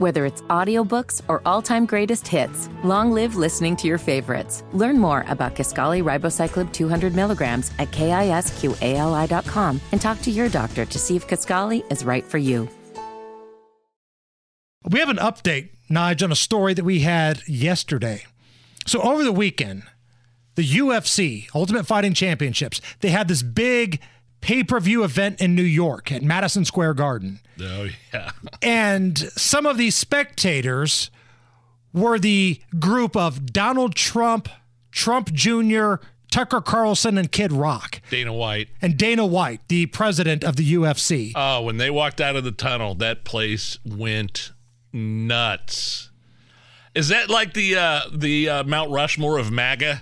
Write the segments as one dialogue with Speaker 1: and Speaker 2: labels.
Speaker 1: Whether it's audiobooks or all-time greatest hits, long live listening to your favorites. Learn more about Kisqali Ribociclib 200 milligrams at kisqali.com and talk to your doctor to see if Kaskali is right for you.
Speaker 2: We have an update, Nige, on a story that we had yesterday. So over the weekend, the UFC, Ultimate Fighting Championships, they had this big pay-per-view event in New York at Madison Square Garden.
Speaker 3: Oh yeah.
Speaker 2: And some of these spectators were the group of Donald Trump, Trump Jr., Tucker Carlson, and Kid Rock.
Speaker 3: Dana White.
Speaker 2: And Dana White, the president of the UFC.
Speaker 3: Oh, when they walked out of the tunnel, that place went nuts. Is that like the uh, the uh, Mount Rushmore of MAGA?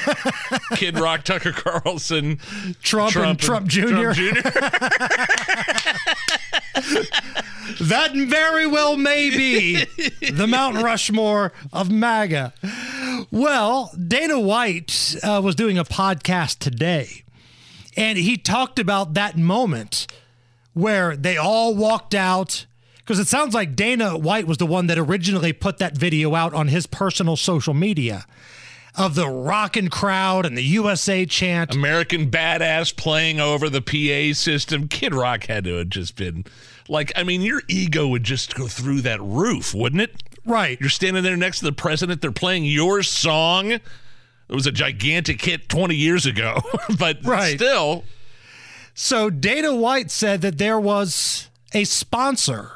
Speaker 3: Kid Rock, Tucker Carlson,
Speaker 2: Trump, and Trump Jr.
Speaker 3: Trump Jr.
Speaker 2: that very well may be the Mount Rushmore of MAGA. Well, Dana White uh, was doing a podcast today, and he talked about that moment where they all walked out. Because it sounds like Dana White was the one that originally put that video out on his personal social media of the rockin' crowd and the USA chant.
Speaker 3: American badass playing over the PA system. Kid Rock had to have just been like, I mean, your ego would just go through that roof, wouldn't it?
Speaker 2: Right.
Speaker 3: You're standing there next to the president. They're playing your song. It was a gigantic hit 20 years ago, but
Speaker 2: Right.
Speaker 3: still.
Speaker 2: So Dana White said that there was a sponsor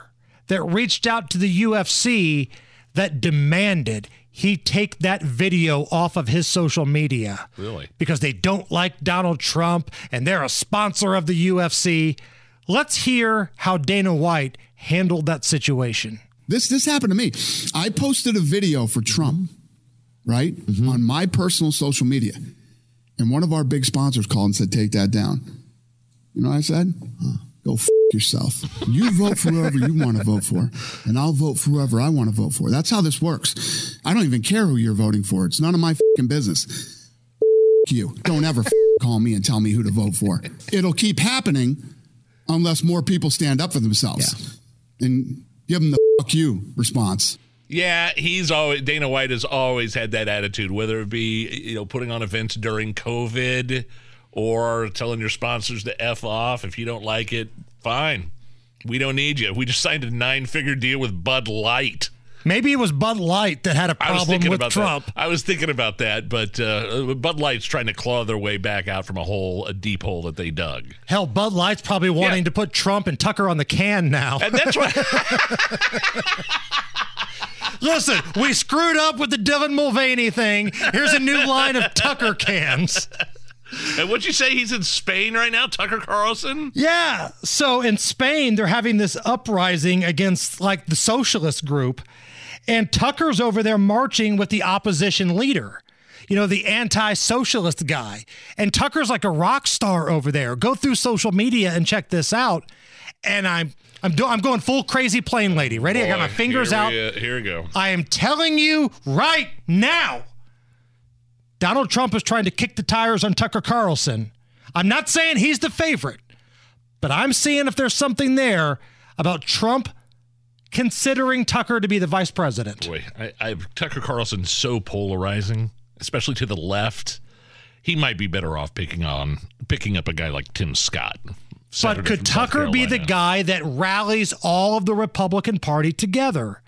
Speaker 2: that reached out to the UFC that demanded he take that video off of his social media.
Speaker 3: Really?
Speaker 2: Because they don't like Donald Trump and they're a sponsor of the UFC. Let's hear how Dana White handled that situation.
Speaker 4: This this happened to me. I posted a video for Trump, right,
Speaker 2: Mm-hmm.
Speaker 4: on my personal social media, and one of our big sponsors called and said, "Take that down." You know what I said? Go f- yourself. You vote for whoever you want to vote for, and I'll vote for whoever I want to vote for. That's how this works. I don't even care who you're voting for. It's none of my fing business. F- you. Don't ever f- call me and tell me who to vote for. It'll keep happening unless more people stand up for themselves and give them the fuck you response.
Speaker 3: Yeah, he's always Dana White has always had that attitude, whether it be you know putting on events during COVID or telling your sponsors to f off if you don't like it. Fine, we don't need you. We just signed a nine-figure deal with Bud Light.
Speaker 2: Maybe it was Bud Light that had a problem with
Speaker 3: about
Speaker 2: Trump.
Speaker 3: that. I was thinking about that, but uh, Bud Light's trying to claw their way back out from a hole, a deep hole that they dug.
Speaker 2: Hell, Bud Light's probably wanting to put Trump and Tucker on the can now.
Speaker 3: And that's why
Speaker 2: Listen, we screwed up with the Devin Mulvaney thing. Here's a new line of Tucker cans.
Speaker 3: And what'd you say? He's in Spain right now, Tucker Carlson?
Speaker 2: Yeah. So in Spain, they're having this uprising against like the socialist group, and Tucker's over there marching with the opposition leader. You know, the anti socialist guy. And Tucker's like a rock star over there. Go through social media and check this out. And I'm I'm do, I'm going full crazy plane lady. Ready? I got my fingers
Speaker 3: here
Speaker 2: out.
Speaker 3: Uh, here we go.
Speaker 2: I am telling you right now, Donald Trump is trying to kick the tires on Tucker Carlson. I'm not saying he's the favorite, but I'm seeing if there's something there about Trump considering Tucker to be the vice president.
Speaker 3: Boy, I, I Tucker Carlson's so polarizing, especially to the left. He might be better off picking on picking up a guy like Tim Scott.
Speaker 2: But could Tucker be the guy that rallies all of the Republican Party together?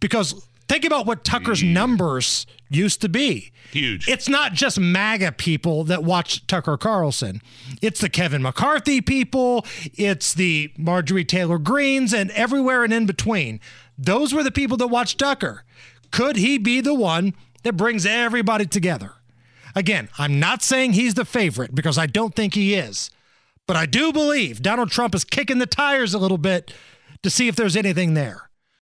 Speaker 2: Because think about what Tucker's numbers used to be.
Speaker 3: Huge.
Speaker 2: It's not just MAGA people that watch Tucker Carlson. It's the Kevin McCarthy people, it's the Marjorie Taylor Greens, and everywhere and in between. Those were the people that watched Tucker. Could he be the one that brings everybody together? Again, I'm not saying he's the favorite because I don't think he is. But I do believe Donald Trump is kicking the tires a little bit to see if there's anything there.